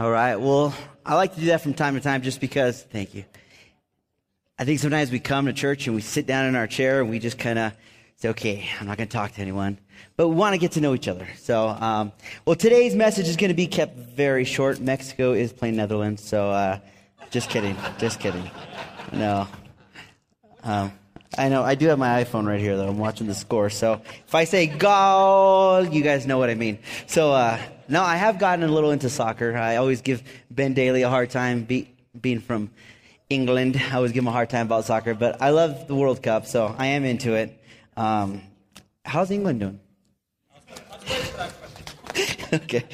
All right. Well, I like to do that from time to time just because, thank you. I think sometimes we come to church and we sit down in our chair and we just kind of say, okay, I'm not going to talk to anyone. But we want to get to know each other. So, um, well, today's message is going to be kept very short. Mexico is playing Netherlands. So, uh, just kidding. Just kidding. No. Um, I know. I do have my iPhone right here, though. I'm watching the score. So if I say goal, you guys know what I mean. So, uh, no, I have gotten a little into soccer. I always give Ben Daly a hard time be, being from England. I always give him a hard time about soccer, but I love the World Cup, so I am into it. Um, how's England doing? okay.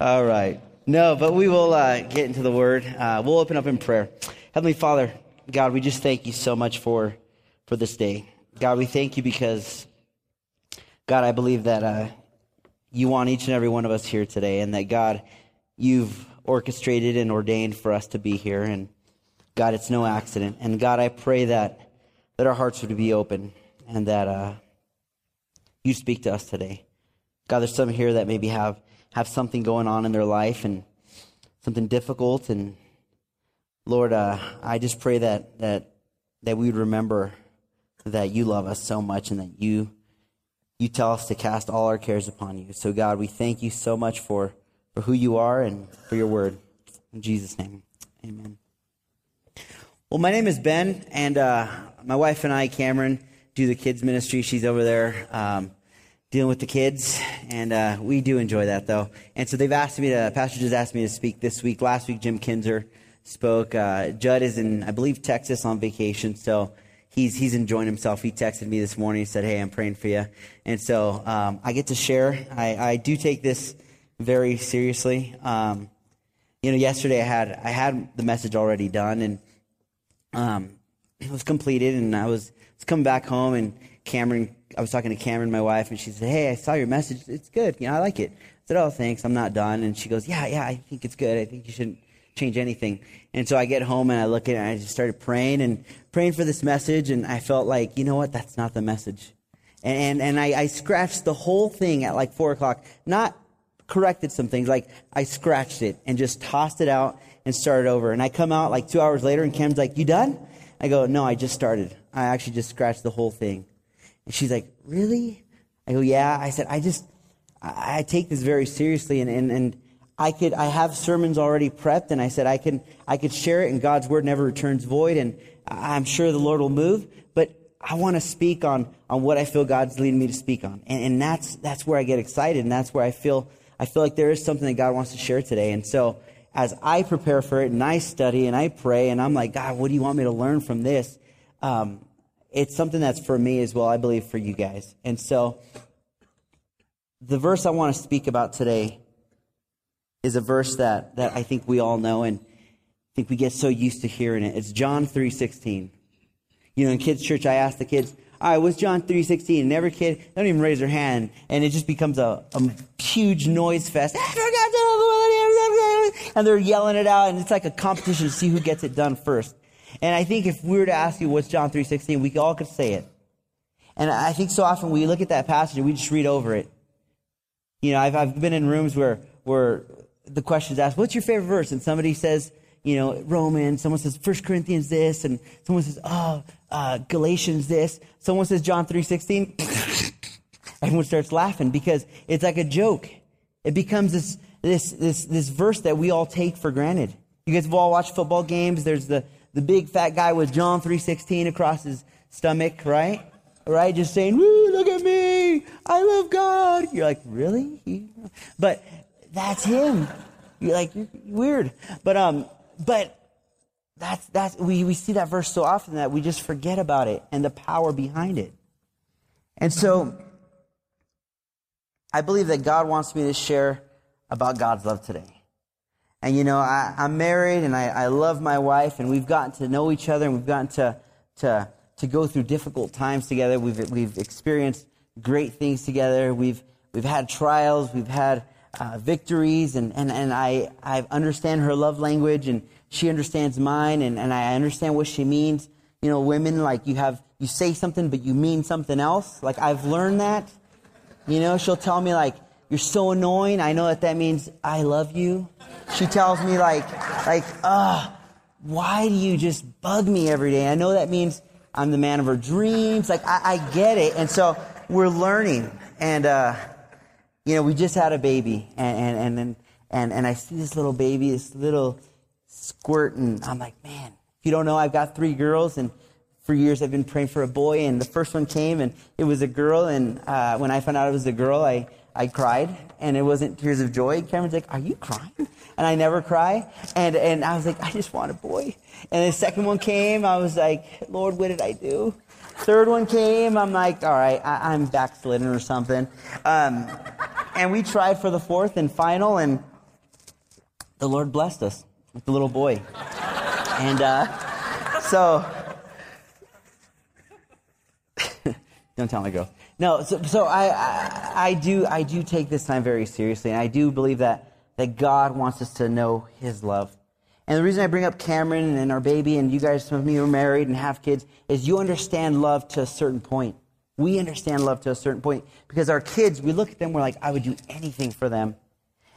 All right. No, but we will uh, get into the word. Uh, we'll open up in prayer. Heavenly Father, God, we just thank you so much for, for this day. God, we thank you because, God, I believe that uh, you want each and every one of us here today, and that, God, you've orchestrated and ordained for us to be here. And God, it's no accident. And God, I pray that, that our hearts would be open and that uh, you speak to us today. God, there's some here that maybe have, have something going on in their life and something difficult. And Lord, uh, I just pray that, that, that we would remember that you love us so much and that you, you tell us to cast all our cares upon you. So God, we thank you so much for, for who you are and for your word. In Jesus' name, amen. Well, my name is Ben, and uh, my wife and I, Cameron, do the kids ministry. She's over there um, dealing with the kids, and uh, we do enjoy that though. And so they've asked me to. Pastor just asked me to speak this week. Last week, Jim Kinzer spoke. Uh, Judd is in, I believe, Texas on vacation, so he's he's enjoying himself. He texted me this morning. He said, "Hey, I'm praying for you," and so um, I get to share. I, I do take this very seriously. Um, you know, yesterday I had I had the message already done, and um, it was completed, and I was, was coming back home, and Cameron, I was talking to Cameron, my wife, and she said, "Hey, I saw your message. It's good. You know, I like it." I said, "Oh, thanks. I'm not done." And she goes, "Yeah, yeah, I think it's good. I think you shouldn't change anything." And so I get home and I look at it, and I just started praying and praying for this message, and I felt like, you know what? That's not the message. And and, and I, I scratched the whole thing at like four o'clock. Not corrected some things, like I scratched it and just tossed it out and started over. And I come out like two hours later, and Cam's like, "You done?" I go, "No, I just started. I actually just scratched the whole thing." And she's like, "Really?" I go, "Yeah." I said, "I just, I, I take this very seriously, and and and." I could, I have sermons already prepped, and I said I can, I could share it, and God's word never returns void, and I'm sure the Lord will move. But I want to speak on, on what I feel God's leading me to speak on, and, and that's, that's where I get excited, and that's where I feel, I feel like there is something that God wants to share today. And so, as I prepare for it and I study and I pray and I'm like, God, what do you want me to learn from this? Um, it's something that's for me as well, I believe, for you guys. And so, the verse I want to speak about today is a verse that, that I think we all know and I think we get so used to hearing it. It's John 3.16. You know, in kids' church, I ask the kids, all right, what's John 3.16? And every kid, they don't even raise their hand. And it just becomes a, a huge noise fest. And they're yelling it out. And it's like a competition to see who gets it done first. And I think if we were to ask you what's John 3.16, we all could say it. And I think so often we look at that passage and we just read over it. You know, I've, I've been in rooms where, where the question is asked, what's your favorite verse? And somebody says, you know, Romans. Someone says First Corinthians this, and someone says, oh, uh, Galatians this. Someone says John three sixteen. Everyone starts laughing because it's like a joke. It becomes this this this this verse that we all take for granted. You guys have all watched football games. There's the the big fat guy with John three sixteen across his stomach, right? Right, just saying, "Woo, look at me! I love God." You're like, really? But that's him. You're like weird, but um, but that's that's we, we see that verse so often that we just forget about it and the power behind it. And so I believe that God wants me to share about God's love today. And you know, I, am married and I, I love my wife and we've gotten to know each other and we've gotten to to to go through difficult times together. We've we've experienced great things together. We've we've had trials, we've had uh, victories, and, and, and I, I understand her love language, and she understands mine, and, and I understand what she means. You know, women, like, you have, you say something, but you mean something else. Like, I've learned that. You know, she'll tell me, like, you're so annoying. I know that that means I love you. She tells me like, like, ah, why do you just bug me every day? I know that means I'm the man of her dreams. Like, I, I get it. And so we're learning. And, uh, you know, we just had a baby and, and, and, and, and I see this little baby, this little squirt, and I'm like, man, if you don't know, I've got three girls and for years I've been praying for a boy and the first one came and it was a girl and, uh, when I found out it was a girl, I, I cried and it wasn't tears of joy. Cameron's like, are you crying? And I never cry. And, and I was like, I just want a boy. And the second one came. I was like, Lord, what did I do? Third one came. I'm like, all right, I, am backslidden or something. Um, and we tried for the fourth and final and the Lord blessed us with the little boy. And, uh, so, don't tell my girl. No, so, so I, I, I, do, I do take this time very seriously, and I do believe that, that God wants us to know His love. And the reason I bring up Cameron and our baby, and you guys, some of you are married and have kids, is you understand love to a certain point. We understand love to a certain point because our kids, we look at them, we're like, I would do anything for them.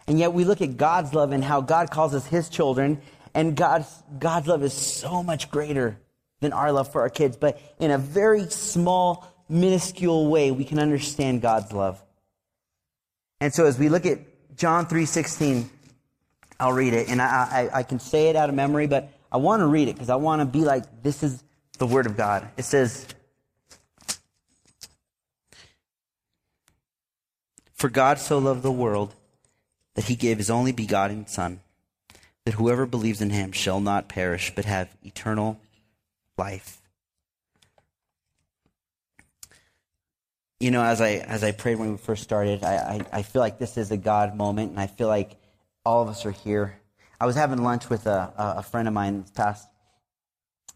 And yet we look at God's love and how God calls us His children, and God's, God's love is so much greater than our love for our kids, but in a very small minuscule way we can understand God's love. And so as we look at John 3:16, I'll read it, and I, I, I can say it out of memory, but I want to read it because I want to be like, this is the Word of God. It says, For God so loved the world that he gave his only begotten Son, that whoever believes in him shall not perish, but have eternal life. you know, as I as I prayed when we first started, I, I, I, feel like this is a God moment, and I feel like all of us are here. I was having lunch with a, a friend of mine this past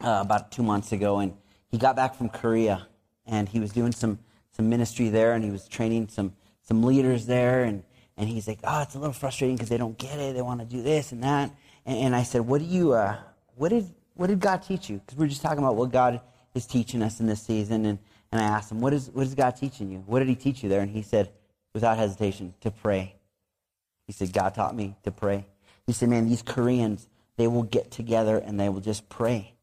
uh, about two months ago, and he got back from Korea, and he was doing some some ministry there, and he was training some some leaders there, and and he's like, oh, it's a little frustrating because they don't get it, they want to do this and that, and, and I said, what do you, uh, what did what did God teach you? Because we we're just talking about what God is teaching us in this season, and and I asked him, what is, what is God teaching you? What did he teach you there? And he said, without hesitation, to pray. He said, God taught me to pray. He said, man, these Koreans, they will get together and they will just pray.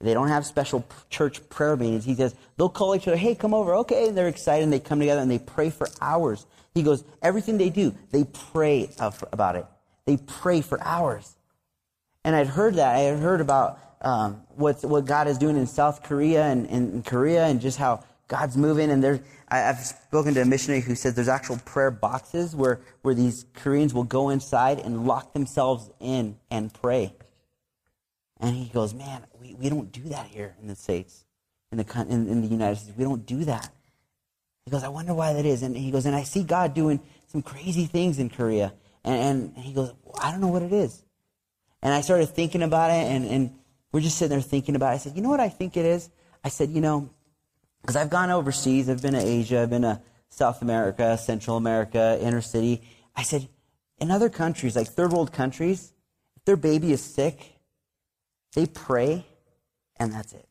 They don't have special church prayer meetings. He says, they'll call each other, hey, come over. Okay. And they're excited and they come together and they pray for hours. He goes, everything they do, they pray about it. They pray for hours. And I'd heard that. I had heard about um, what what God is doing in South Korea and in Korea and just how God's moving. And there, I, have spoken to a missionary who says there's actual prayer boxes where, where these Koreans will go inside and lock themselves in and pray. And he goes, man, we, we don't do that here in the States, in the, in, in the United States. We don't do that. He goes, I wonder why that is. And he goes, and I see God doing some crazy things in Korea. And, and he goes, well, I don't know what it is. And I started thinking about it, and, and we're just sitting there thinking about it. I said, you know what I think it is? I said, you know, because I've gone overseas. I've been to Asia. I've been to South America, Central America, inner city. I said, in other countries, like third world countries, if their baby is sick, they pray, and that's it.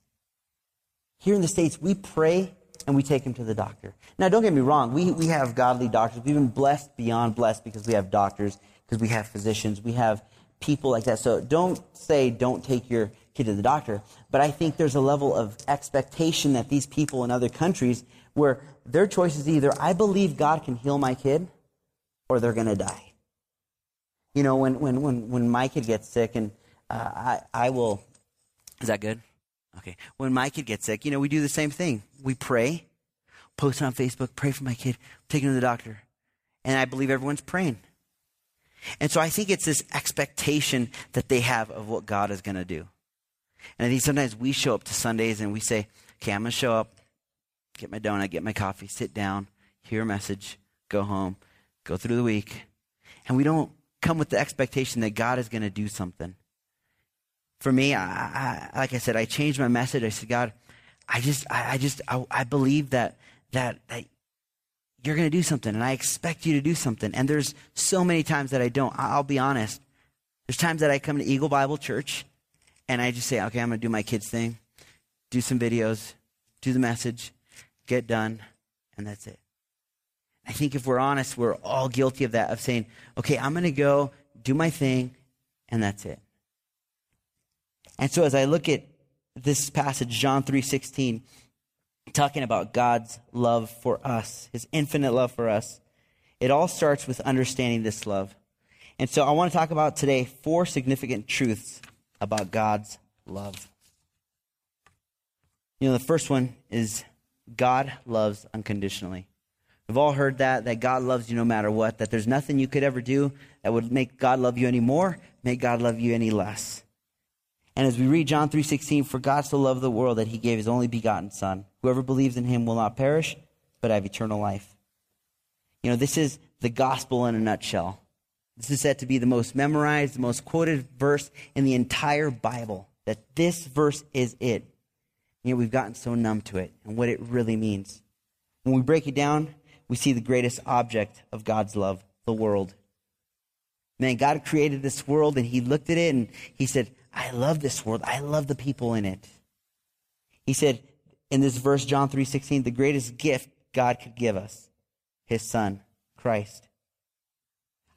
Here in the States, we pray and we take him to the doctor. Now, don't get me wrong. We, we have godly doctors. We've been blessed beyond blessed because we have doctors, because we have physicians. We have people like that. So don't say don't take your kid to the doctor. But I think there's a level of expectation that these people in other countries where their choice is either I believe God can heal my kid or they're going to die. You know, when, when, when, when my kid gets sick and uh, I, I will, is that good? Okay. When my kid gets sick, you know, we do the same thing. We pray, post on Facebook, pray for my kid, take him to the doctor. And I believe everyone's praying. And so I think it's this expectation that they have of what God is going to do. And I think sometimes we show up to Sundays and we say, okay, I'm going to show up, get my donut, get my coffee, sit down, hear a message, go home, go through the week. And we don't come with the expectation that God is going to do something. For me, I, I, like I said, I changed my message. I said, God, I just, I, I just, I, I believe that, that, that you're going to do something and I expect you to do something. And there's so many times that I don't. I'll be honest. There's times that I come to Eagle Bible Church and I just say, okay, I'm going to do my kids' thing, do some videos, do the message, get done, and that's it. I think if we're honest, we're all guilty of that, of saying, okay, I'm going to go do my thing, and that's it. And so as I look at this passage, John 3.16, talking about God's love for us, his infinite love for us, it all starts with understanding this love. And so I want to talk about today four significant truths about God's love. You know, the first one is God loves unconditionally. We've all heard that, that God loves you no matter what, that there's nothing you could ever do that would make God love you any more, make God love you any less. And as we read John 3:16, for God so loved the world that he gave his only begotten son. Whoever believes in him will not perish, but have eternal life. You know, this is the gospel in a nutshell. This is said to be the most memorized, the most quoted verse in the entire Bible. That this verse is it. You we've gotten so numb to it and what it really means. When we break it down, we see the greatest object of God's love, the world. Man, God created this world and he looked at it and he said, I love this world. I love the people in it. He said in this verse, John 3.16, the greatest gift God could give us, his son, Christ.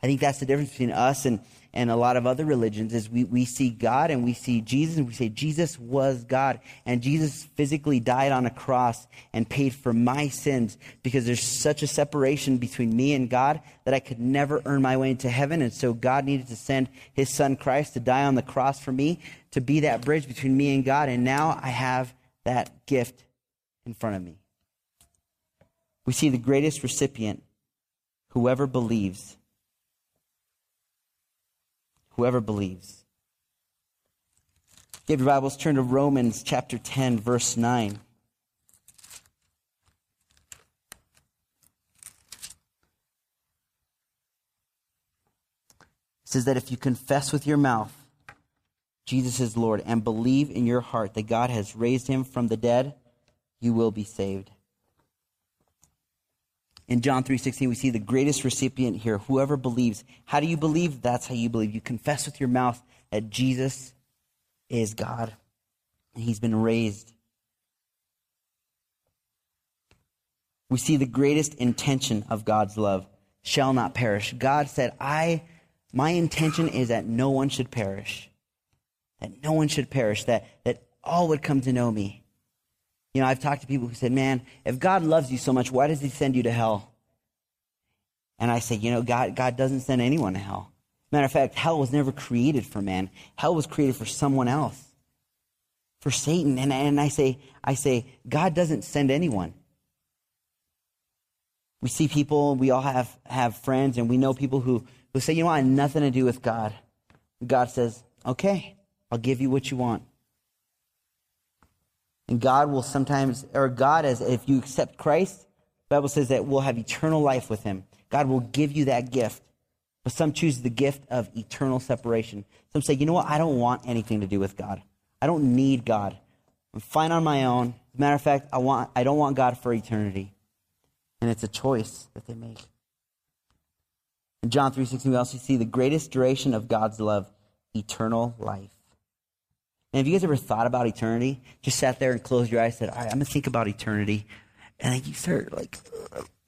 I think that's the difference between us and, and a lot of other religions is we, we see God and we see Jesus and we say Jesus was God. And Jesus physically died on a cross and paid for my sins because there's such a separation between me and God that I could never earn my way into heaven. And so God needed to send his son Christ to die on the cross for me to be that bridge between me and God. And now I have that gift in front of me. We see the greatest recipient whoever believes whoever believes. Give your Bibles, turn to Romans chapter 10, verse 9. It says that if you confess with your mouth Jesus is Lord and believe in your heart that God has raised him from the dead, you will be saved. In John 3:16 we see the greatest recipient here, whoever believes. How do you believe? That's how you believe. You confess with your mouth that Jesus is God and he's been raised. We see the greatest intention of God's love shall not perish. God said, "I my intention is that no one should perish. That no one should perish, that that all would come to know me." You know, I've talked to people who said, man, if God loves you so much, why does he send you to hell? And I say, you know, God, God doesn't send anyone to hell. Matter of fact, hell was never created for man. Hell was created for someone else, for Satan. And, and I say, I say, God doesn't send anyone. We see people, we all have, have friends, and we know people who, who say, you know, I have nothing to do with God. God says, okay, I'll give you what you want. And God will sometimes, or God, as if you accept Christ, the Bible says that we'll have eternal life with Him. God will give you that gift. But some choose the gift of eternal separation. Some say, you know what? I don't want anything to do with God. I don't need God. I'm fine on my own. As a matter of fact, I, want, I don't want God for eternity. And it's a choice that they make. In John 3.16, we also see the greatest duration of God's love, eternal life. And have you guys ever thought about eternity? Just sat there and closed your eyes and said, all right, I'm going to think about eternity. And then you start, like,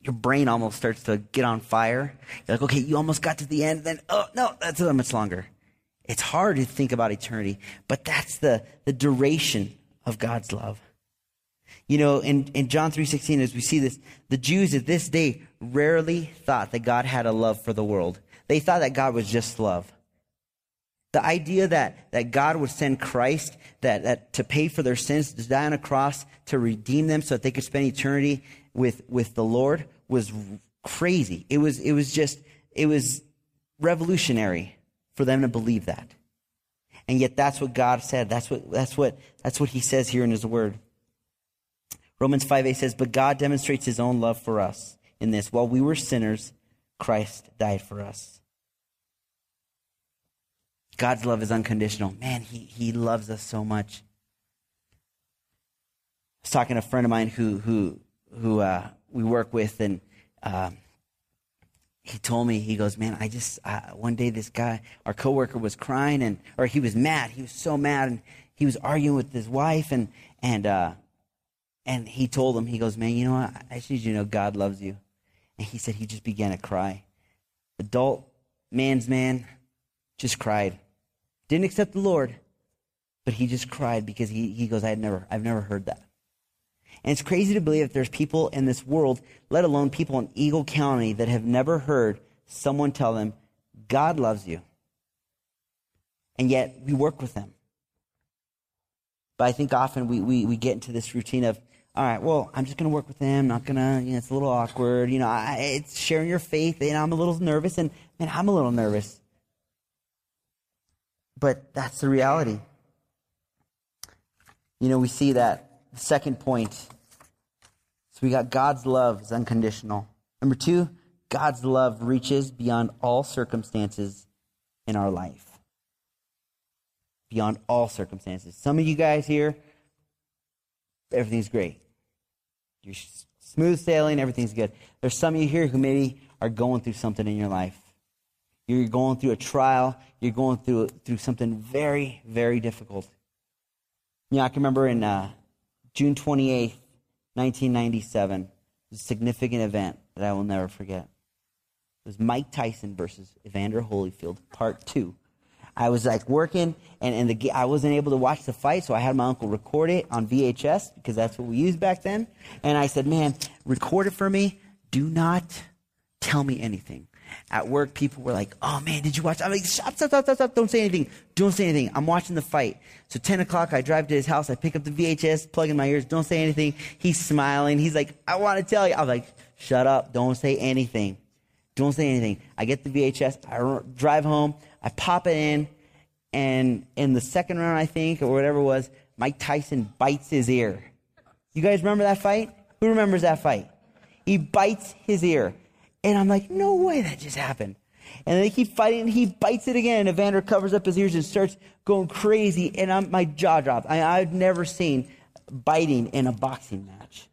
your brain almost starts to get on fire. You're like, okay, you almost got to the end. Then, oh, no, that's a much longer. It's hard to think about eternity, but that's the, the duration of God's love. You know, in, in John 3.16, as we see this, the Jews at this day rarely thought that God had a love for the world. They thought that God was just love. The idea that, that God would send Christ that, that to pay for their sins, to die on a cross, to redeem them so that they could spend eternity with, with the Lord was crazy. It was, it was just, it was revolutionary for them to believe that. And yet that's what God said. That's what, that's what, that's what he says here in his word. Romans 5 8 says, But God demonstrates his own love for us in this. While we were sinners, Christ died for us. God's love is unconditional. Man, he, he loves us so much. I was talking to a friend of mine who, who, who uh, we work with, and uh, he told me, he goes, man, I just, uh, one day this guy, our coworker was crying, and, or he was mad. He was so mad, and he was arguing with his wife, and, and, uh, and he told him, he goes, man, you know what? I just need you to know God loves you. And he said he just began to cry. Adult, man's man, just cried. Didn't accept the Lord, but he just cried because he, he goes, I had never, I've never heard that. And it's crazy to believe that there's people in this world, let alone people in Eagle County, that have never heard someone tell them, God loves you. And yet we work with them. But I think often we, we, we get into this routine of, all right, well, I'm just going to work with them. Not going to, you know, it's a little awkward. You know, I, it's sharing your faith. And I'm a little nervous. And, man, I'm a little nervous. But that's the reality. You know, we see that the second point. So we got God's love is unconditional. Number two, God's love reaches beyond all circumstances in our life. Beyond all circumstances. Some of you guys here, everything's great. You're smooth sailing, everything's good. There's some of you here who maybe are going through something in your life. You're going through a trial. You're going through through something very, very difficult. You know, I can remember in uh, June 28th, 1997, a significant event that I will never forget. It was Mike Tyson versus Evander Holyfield, part two. I was like working, and, and the, I wasn't able to watch the fight, so I had my uncle record it on VHS because that's what we used back then. And I said, "Man, record it for me. Do not tell me anything." At work, people were like, "Oh man, did you watch?" I'm like, "Stop, stop, stop, stop, stop! Don't say anything. Don't say anything. I'm watching the fight." So 10 o'clock, I drive to his house. I pick up the VHS, plug in my ears. Don't say anything. He's smiling. He's like, "I want to tell you." I'm like, "Shut up! Don't say anything. Don't say anything." I get the VHS. I drive home. I pop it in, and in the second round, I think, or whatever it was, Mike Tyson bites his ear. You guys remember that fight? Who remembers that fight? He bites his ear. And I'm like, no way that just happened. And they keep fighting, and he bites it again. And Evander covers up his ears and starts going crazy. And I'm, my jaw drops. I, I've never seen biting in a boxing match.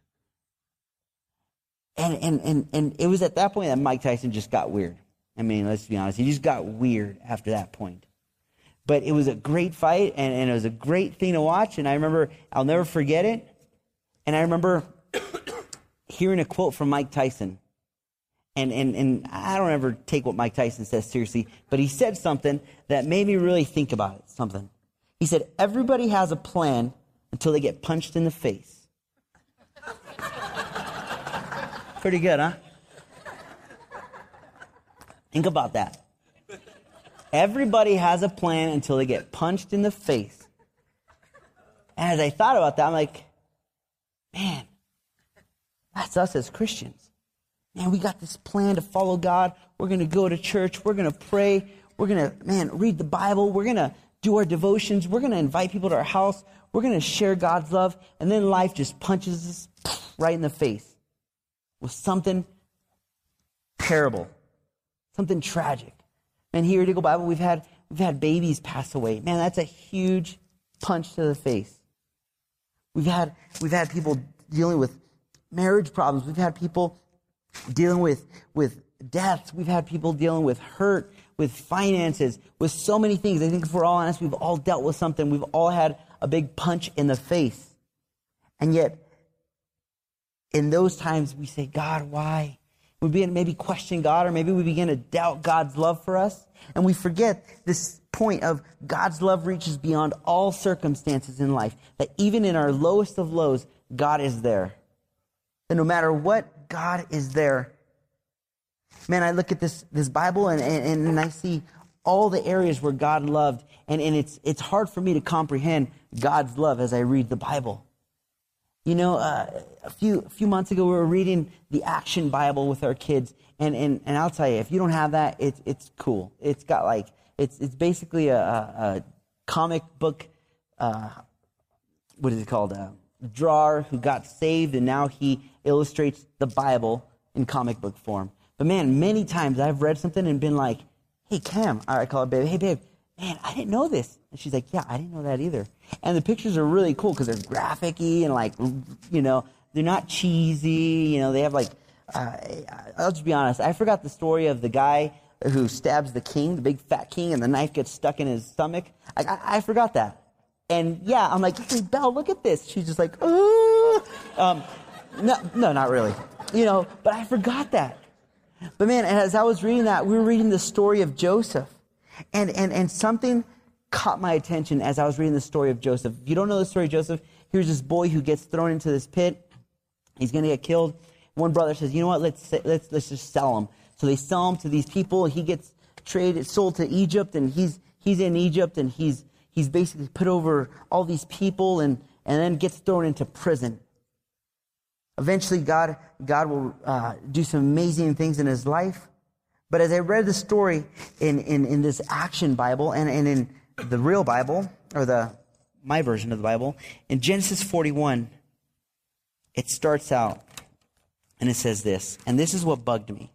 And, and, and, and it was at that point that Mike Tyson just got weird. I mean, let's be honest. He just got weird after that point. But it was a great fight, and, and it was a great thing to watch. And I remember, I'll never forget it. And I remember hearing a quote from Mike Tyson. And, and, and I don't ever take what Mike Tyson says seriously, but he said something that made me really think about it. Something. He said, Everybody has a plan until they get punched in the face. Pretty good, huh? Think about that. Everybody has a plan until they get punched in the face. As I thought about that, I'm like, man, that's us as Christians. Man, we got this plan to follow God. We're going to go to church. We're going to pray. We're going to, man, read the Bible. We're going to do our devotions. We're going to invite people to our house. We're going to share God's love. And then life just punches us right in the face with something terrible, something tragic. And here at Eagle Bible, we've had, we've had babies pass away. Man, that's a huge punch to the face. We've had, we've had people dealing with marriage problems. We've had people dealing with, with deaths. We've had people dealing with hurt, with finances, with so many things. I think if we're all honest, we've all dealt with something. We've all had a big punch in the face. And yet, in those times, we say, God, why? We begin to maybe question God, or maybe we begin to doubt God's love for us. And we forget this point of God's love reaches beyond all circumstances in life. That even in our lowest of lows, God is there. That no matter what, God is there. Man, I look at this, this Bible and, and, and I see all the areas where God loved. And, and it's, it's hard for me to comprehend God's love as I read the Bible. You know, uh, a few a few months ago, we were reading the Action Bible with our kids, and and, and I'll tell you, if you don't have that, it's it's cool. It's got like it's it's basically a, a comic book. Uh, what is it called? A drawer who got saved, and now he illustrates the Bible in comic book form. But man, many times I've read something and been like, "Hey Cam," I call her babe. Hey babe, man, I didn't know this. And she's like, yeah, I didn't know that either. And the pictures are really cool because they're graphic-y and like, you know, they're not cheesy. You know, they have like, uh, I'll just be honest. I forgot the story of the guy who stabs the king, the big fat king, and the knife gets stuck in his stomach. I, I, I forgot that. And yeah, I'm like, hey, Belle, look at this. She's just like, oh. Um, no, no, not really. You know, but I forgot that. But man, as I was reading that, we were reading the story of Joseph. And, and, and something caught my attention as I was reading the story of Joseph. If you don't know the story of Joseph, here's this boy who gets thrown into this pit. He's going to get killed. One brother says, you know what, let's, let's, let's just sell him. So they sell him to these people. He gets traded, sold to Egypt, and he's, he's in Egypt, and he's, he's basically put over all these people and, and then gets thrown into prison. Eventually, God, God will uh, do some amazing things in his life. But as I read the story in, in, in this action Bible and, and in the real Bible, or the my version of the Bible, in Genesis 41, it starts out and it says this, and this is what bugged me.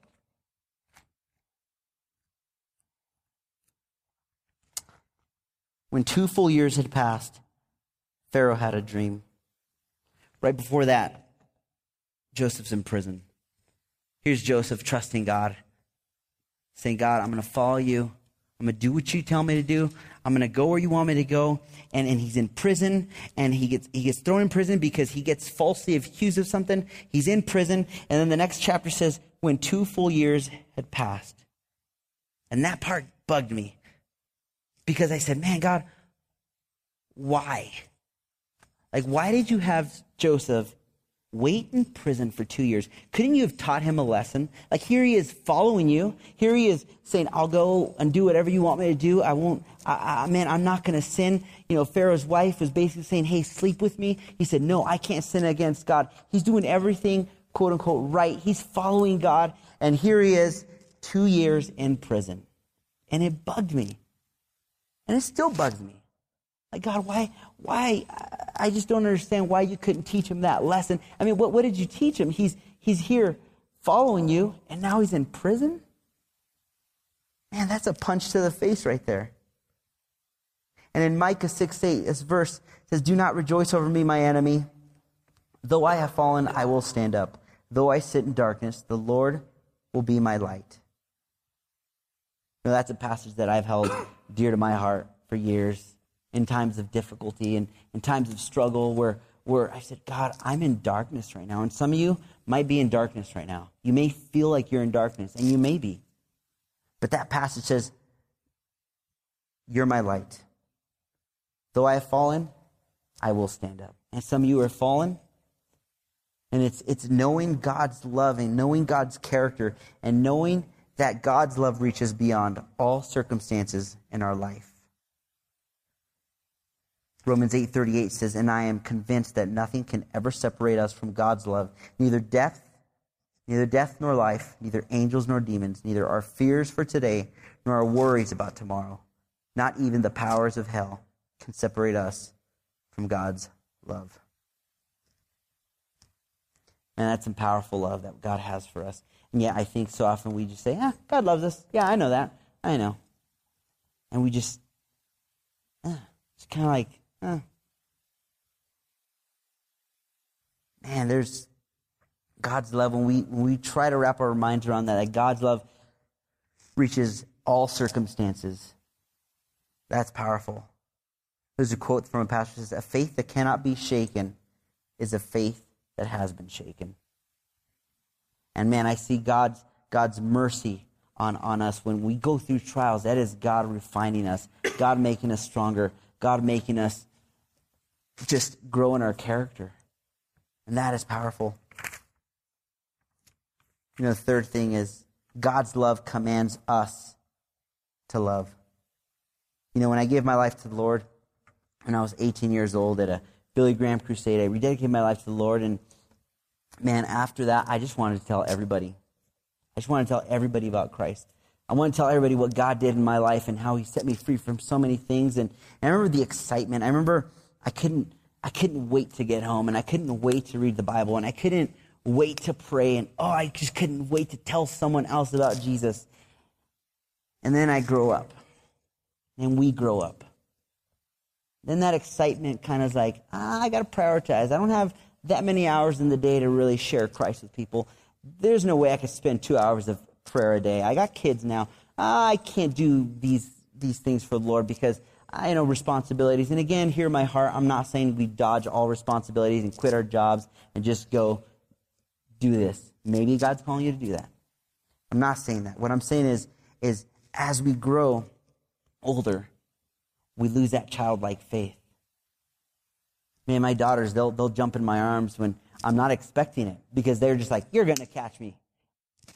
When two full years had passed, Pharaoh had a dream. Right before that, Joseph's in prison. Here's Joseph trusting God, saying, God, I'm going to follow you. I'm going to do what you tell me to do. I'm going to go where you want me to go. And, and he's in prison and he gets, he gets thrown in prison because he gets falsely accused of something. He's in prison. And then the next chapter says, when two full years had passed. And that part bugged me because I said, man, God, why? Like, why did you have Joseph wait in prison for two years? Couldn't you have taught him a lesson? Like, here he is following you. Here he is saying, I'll go and do whatever you want me to do. I won't, I, I, man, I'm not going to sin. You know, Pharaoh's wife was basically saying, hey, sleep with me. He said, no, I can't sin against God. He's doing everything, quote unquote, right. He's following God. And here he is, two years in prison. And it bugged me. And it still bugs me. Like, God, why, why, I just don't understand why you couldn't teach him that lesson. I mean, what, what did you teach him? He's, he's here following you, and now he's in prison? Man, that's a punch to the face right there. And in Micah 6 8, this verse says, Do not rejoice over me, my enemy. Though I have fallen, I will stand up. Though I sit in darkness, the Lord will be my light. That's a passage that I've held dear to my heart for years in times of difficulty and in times of struggle where, where I said, God, I'm in darkness right now. And some of you might be in darkness right now. You may feel like you're in darkness, and you may be. But that passage says, You're my light. Though I have fallen, I will stand up. And some of you are fallen. And it's, it's knowing God's love and knowing God's character and knowing that God's love reaches beyond all circumstances in our life. Romans 8:38 says, "And I am convinced that nothing can ever separate us from God's love, neither death, neither death nor life, neither angels nor demons, neither our fears for today nor our worries about tomorrow, not even the powers of hell can separate us from God's love." And that's some powerful love that God has for us. And yet I think so often we just say, "Ah, God loves us. Yeah, I know that. I know." And we just ah, it's kind of like Huh. Man, there's God's love when we when we try to wrap our minds around that, that God's love reaches all circumstances. That's powerful. There's a quote from a pastor that says, A faith that cannot be shaken is a faith that has been shaken. And man, I see God's God's mercy on, on us when we go through trials. That is God refining us, God making us stronger, God making us just grow in our character. And that is powerful. You know, the third thing is God's love commands us to love. You know, when I gave my life to the Lord when I was 18 years old at a Billy Graham crusade, I rededicated my life to the Lord. And man, after that, I just wanted to tell everybody. I just wanted to tell everybody about Christ. I want to tell everybody what God did in my life and how He set me free from so many things. And, and I remember the excitement. I remember I couldn't, I couldn't wait to get home and I couldn't wait to read the Bible and I couldn't wait to pray and oh, I just couldn't wait to tell someone else about Jesus. And then I grow up and we grow up. Then that excitement kind of is like, ah, I got to prioritize. I don't have that many hours in the day to really share Christ with people. There's no way I could spend two hours of prayer a day. I got kids now. I can't do these, these things for the Lord because I know responsibilities. And again, hear my heart. I'm not saying we dodge all responsibilities and quit our jobs and just go do this. Maybe God's calling you to do that. I'm not saying that. What I'm saying is, is as we grow older, we lose that childlike faith. Me and my daughters, they'll, they'll jump in my arms when I'm not expecting it because they're just like, you're going to catch me.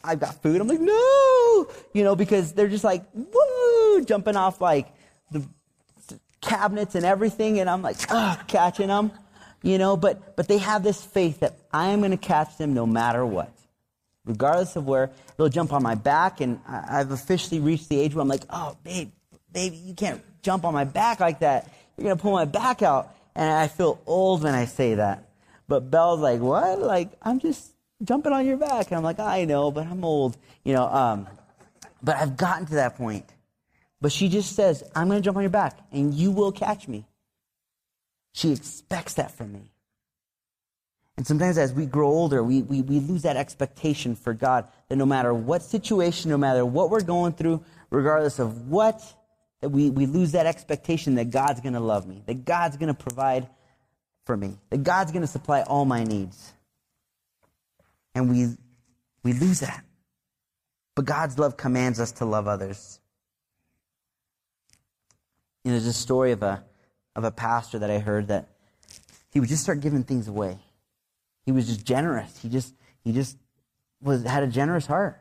I've got food. I'm like, no, you know, because they're just like, woo, jumping off like the cabinets and everything. And I'm like, ah, catching them, you know, but, but they have this faith that I am going to catch them no matter what. Regardless of where they'll jump on my back. And I've officially reached the age where I'm like, oh, babe, baby, you can't jump on my back like that. You're going to pull my back out. And I feel old when I say that. But Belle's like, what? Like, I'm just jumping on your back. And I'm like, I know, but I'm old. You know, um, but I've gotten to that point. But she just says, I'm going to jump on your back and you will catch me. She expects that from me. And sometimes as we grow older, we, we, we lose that expectation for God that no matter what situation, no matter what we're going through, regardless of what, we, we lose that expectation that God's going to love me, that God's going to provide for me, that God's going to supply all my needs. And we, we lose that. But God's love commands us to love others. You know, there's a story of a, of a pastor that I heard that he would just start giving things away. He was just generous. He just, he just was, had a generous heart.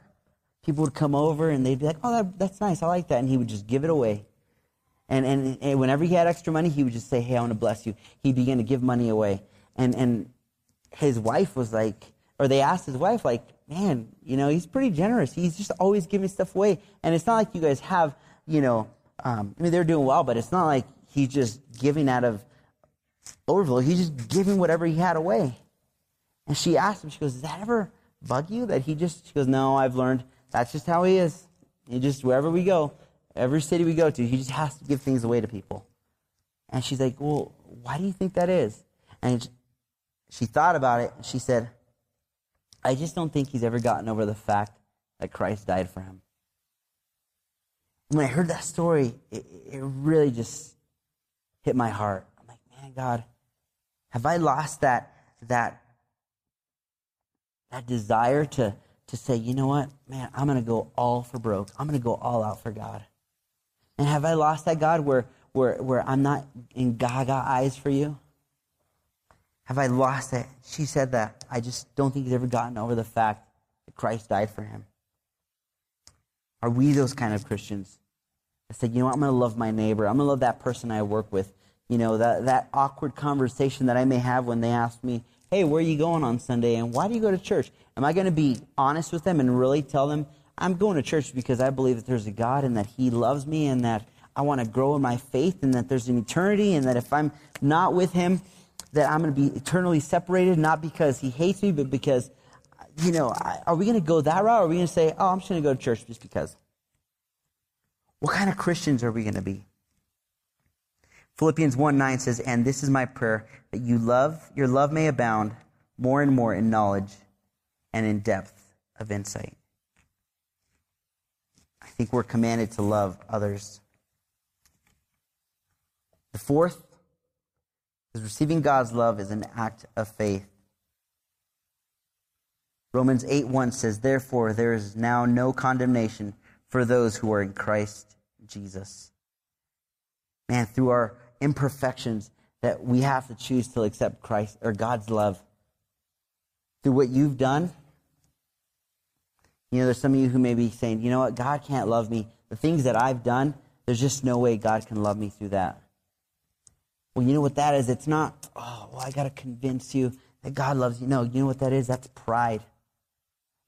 People would come over and they'd be like, oh, that, that's nice. I like that. And he would just give it away. And, and, and whenever he had extra money, he would just say, hey, I want to bless you. He began to give money away. And, and his wife was like, or they asked his wife, like, man, you know, he's pretty generous. He's just always giving stuff away. And it's not like you guys have, you know, um, I mean, they're doing well, but it's not like he's just giving out of overflow. He's just giving whatever he had away. And she asked him, she goes, does that ever bug you that he just, she goes, no, I've learned that's just how he is. He just, wherever we go, every city we go to, he just has to give things away to people. And she's like, well, why do you think that is? And she thought about it. And she said, I just don't think he's ever gotten over the fact that Christ died for him. When I heard that story, it, it really just hit my heart. I'm like, man, God, have I lost that that that desire to to say, you know what, man, I'm going to go all for broke. I'm going to go all out for God. And have I lost that God where where where I'm not in gaga eyes for you? Have I lost it? She said that. I just don't think he's ever gotten over the fact that Christ died for him. Are we those kind of Christians? I said, you know what? I'm going to love my neighbor. I'm going to love that person I work with. You know, that, that awkward conversation that I may have when they ask me, hey, where are you going on Sunday? And why do you go to church? Am I going to be honest with them and really tell them, I'm going to church because I believe that there's a God and that He loves me and that I want to grow in my faith and that there's an eternity and that if I'm not with Him, that I'm going to be eternally separated, not because he hates me, but because, you know, are we going to go that route? Or are we going to say, oh, I'm just going to go to church just because? What kind of Christians are we going to be? Philippians 1 9 says, And this is my prayer, that you love, your love may abound more and more in knowledge and in depth of insight. I think we're commanded to love others. The fourth is receiving God's love is an act of faith. Romans 8 1 says, Therefore, there is now no condemnation for those who are in Christ Jesus. Man, through our imperfections, that we have to choose to accept Christ or God's love. Through what you've done, you know, there's some of you who may be saying, you know what, God can't love me. The things that I've done, there's just no way God can love me through that. Well, you know what that is? It's not, oh, well, I got to convince you that God loves you. No, you know what that is? That's pride.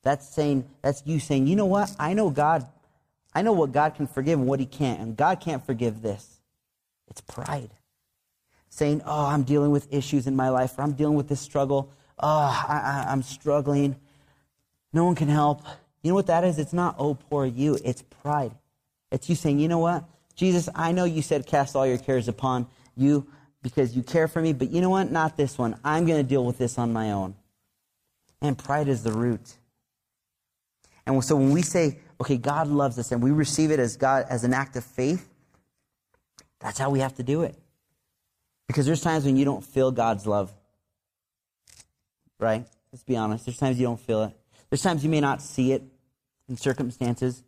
That's saying, that's you saying, you know what? I know God. I know what God can forgive and what he can't. And God can't forgive this. It's pride. Saying, oh, I'm dealing with issues in my life, or I'm dealing with this struggle. Oh, I, I, I'm struggling. No one can help. You know what that is? It's not, oh, poor you. It's pride. It's you saying, you know what? Jesus, I know you said cast all your cares upon you because you care for me, but you know what? Not this one. I'm going to deal with this on my own. And pride is the root. And so when we say, okay, God loves us and we receive it as God, as an act of faith, that's how we have to do it. Because there's times when you don't feel God's love. Right? Let's be honest. There's times you don't feel it. There's times you may not see it and circumstances.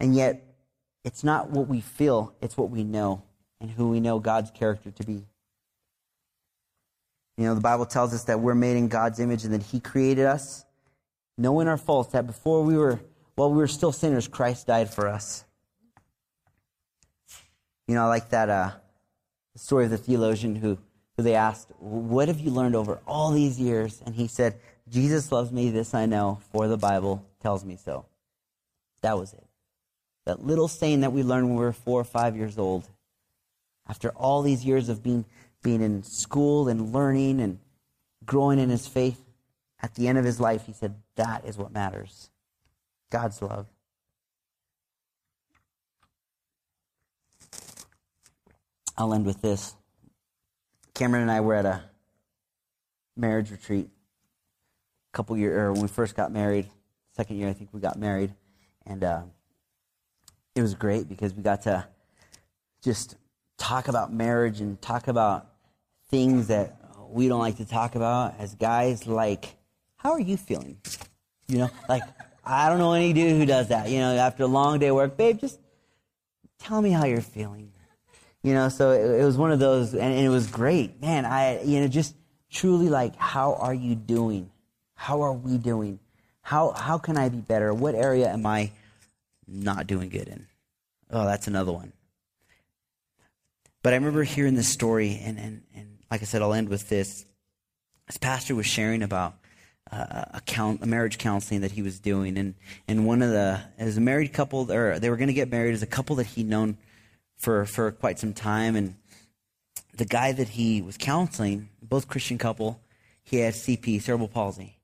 And yet, it's not what we feel, it's what we know and who we know God's character to be. You know, the Bible tells us that we're made in God's image and that He created us, knowing our faults, that before we were, while we were still sinners, Christ died for us. You know, I like that uh, story of the theologian who, who they asked, What have you learned over all these years? And he said, Jesus loves me, this I know, for the Bible tells me so. That was it. That little saying that we learned when we were four or five years old. After all these years of being being in school and learning and growing in his faith, at the end of his life, he said, That is what matters God's love. I'll end with this. Cameron and I were at a marriage retreat couple years, or when we first got married, second year I think we got married, and uh, it was great because we got to just talk about marriage and talk about things that we don't like to talk about as guys, like, how are you feeling? You know, like, I don't know any dude who does that. You know, after a long day of work, babe, just tell me how you're feeling. You know, so it, it was one of those, and, and, it was great. Man, I, you know, just truly like, how are you doing? How are we doing? How, how can I be better? What area am I not doing good in? Oh, that's another one. But I remember hearing this story, and, and, and like I said, I'll end with this. This pastor was sharing about uh, a, count, a marriage counseling that he was doing, and, and one of the, as a married couple, or they were going to get married as a couple that he'd known for, for quite some time, and the guy that he was counseling, both Christian couple, he had CP, cerebral palsy.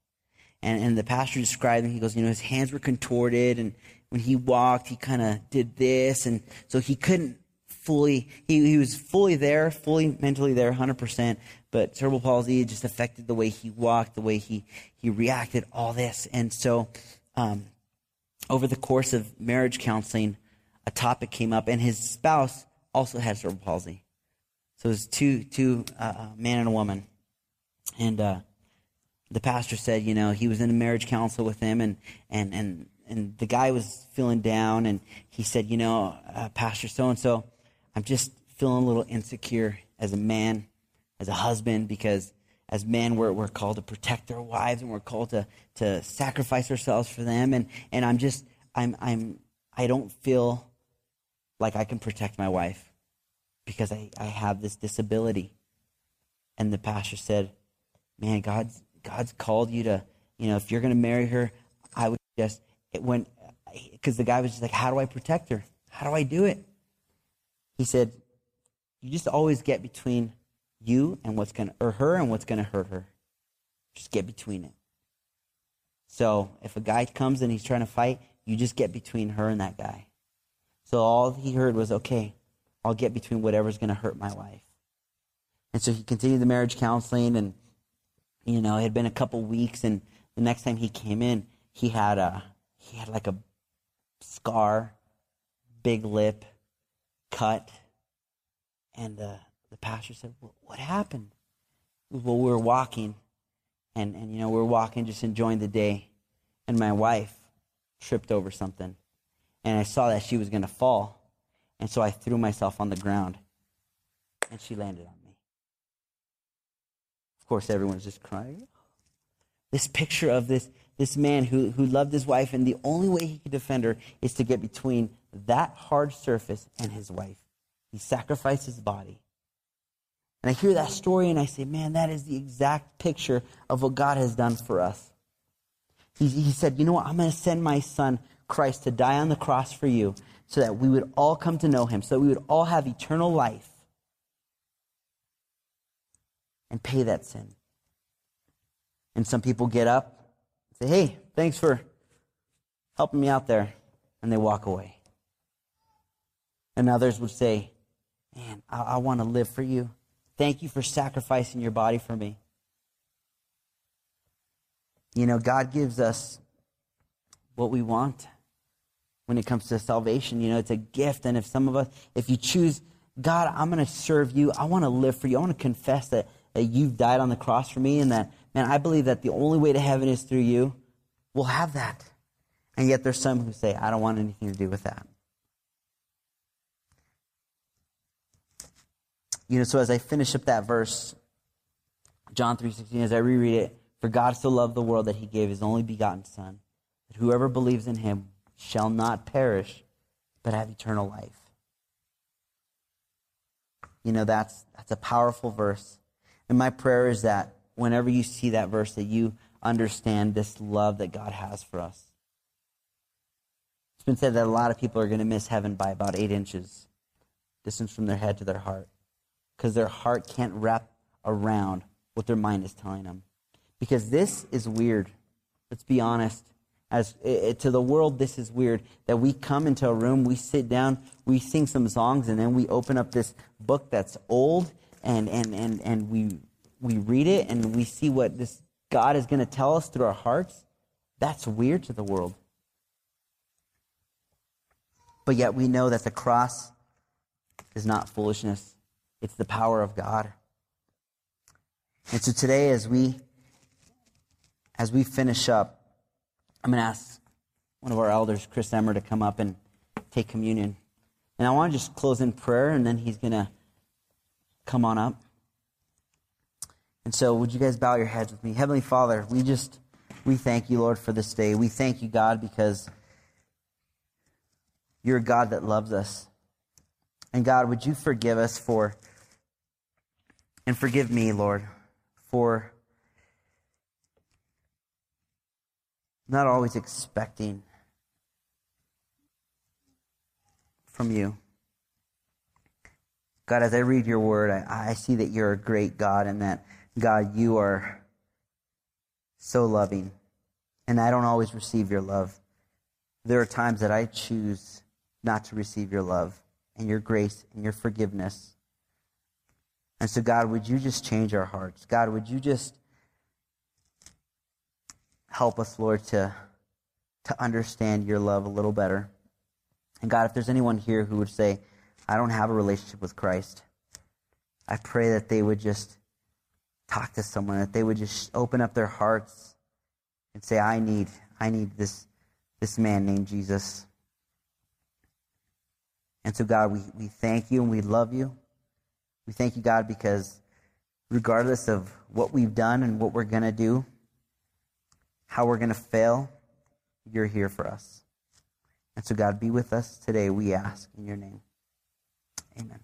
And, and the pastor described him, he goes, you know, his hands were contorted, and when he walked, he kind of did this, and so he couldn't fully, he, he was fully there, fully mentally there, 100%, but cerebral palsy just affected the way he walked, the way he, he reacted, all this. And so, um, over the course of marriage counseling, a topic came up, and his spouse also had cerebral palsy. So it was two, two, uh, man and a woman. And, uh, the pastor said, you know, he was in a marriage council with him and, and, and, and the guy was feeling down and he said, you know, uh, Pastor so and so, I'm just feeling a little insecure as a man, as a husband, because as men, we're, we're called to protect our wives and we're called to, to sacrifice ourselves for them. And, and I'm just, I'm, I'm, I don't feel like I can protect my wife because I, I have this disability. And the pastor said, man, God's, God's called you to, you know, if you're going to marry her, I would just, it went, because the guy was just like, how do I protect her? How do I do it? He said, You just always get between you and what's going to, or her and what's going to hurt her. Just get between it. So if a guy comes and he's trying to fight, you just get between her and that guy. So all he heard was, okay, I'll get between whatever's going to hurt my wife. And so he continued the marriage counseling, and you know, it had been a couple weeks, and the next time he came in, he had a he had like a scar, big lip, cut. And uh, the pastor said, well, What happened? Well, we were walking, and, and, you know, we were walking, just enjoying the day. And my wife tripped over something. And I saw that she was going to fall. And so I threw myself on the ground, and she landed on me. Course, everyone's just crying. This picture of this, this man who, who loved his wife, and the only way he could defend her is to get between that hard surface and his wife. He sacrificed his body. And I hear that story and I say, man, that is the exact picture of what God has done for us. He, he said, you know what? I'm going to send my son, Christ, to die on the cross for you so that we would all come to know him, so that we would all have eternal life and pay that sin. And some people get up and say, hey, thanks for helping me out there. And they walk away. And others would say, Man, I, I want to live for you. Thank you for sacrificing your body for me. You know, God gives us what we want when it comes to salvation. You know, it's a gift. And if some of us, if you choose, God, I'm going to serve you, I want to live for you, I want to confess that, that you've died on the cross for me and that, man, I believe that the only way to heaven is through you, we'll have that. And yet there's some who say, I don't want anything to do with that. You know, so as I finish up that verse, John 3.16, as I reread it, For God so loved the world that he gave his only begotten Son, that whoever believes in him shall not perish, but have eternal life. You know, that's, that's a powerful verse. And my prayer is that whenever you see that verse, that you understand this love that God has for us. It's been said that a lot of people are going to miss heaven by about eight inches distance from their head to their heart because their heart can't wrap around what their mind is telling them. Because this is weird. Let's be honest. As it, to the world, this is weird that we come into a room, we sit down, we sing some songs, and then we open up this book that's old, and and and and we we read it, and we see what this God is going to tell us through our hearts. That's weird to the world. But yet we know that the cross is not foolishness. It's the power of God. And so today as we as we finish up, I'm going to ask one of our elders, Chris Emmer, to come up and take communion. And I want to just close in prayer, and then he's going to come on up. And so, would you guys bow your heads with me? Heavenly Father, we just, we thank you, Lord, for this day. We thank you, God, because you're a God that loves us. And God, would you forgive us for, and forgive me, Lord, for not always expecting from you. God, as I read your word, I, I, see that you're a great God and that, God, you are so loving. And I don't always receive your love. There are times that I choose not to receive your love and your grace and your forgiveness. And so, God, would you just change our hearts? God, would you just help us, Lord, to, to understand your love a little better. And God, if there's anyone here who would say, I don't have a relationship with Christ, I pray that they would just talk to someone, that they would just open up their hearts and say, I need, I need this, this man named Jesus. And so, God, we, we thank you and we love you. We thank you, God, because regardless of what we've done and what we're going to do, how we're going to fail, you're here for us. And so, God, be with us today, we ask in your name. Amen.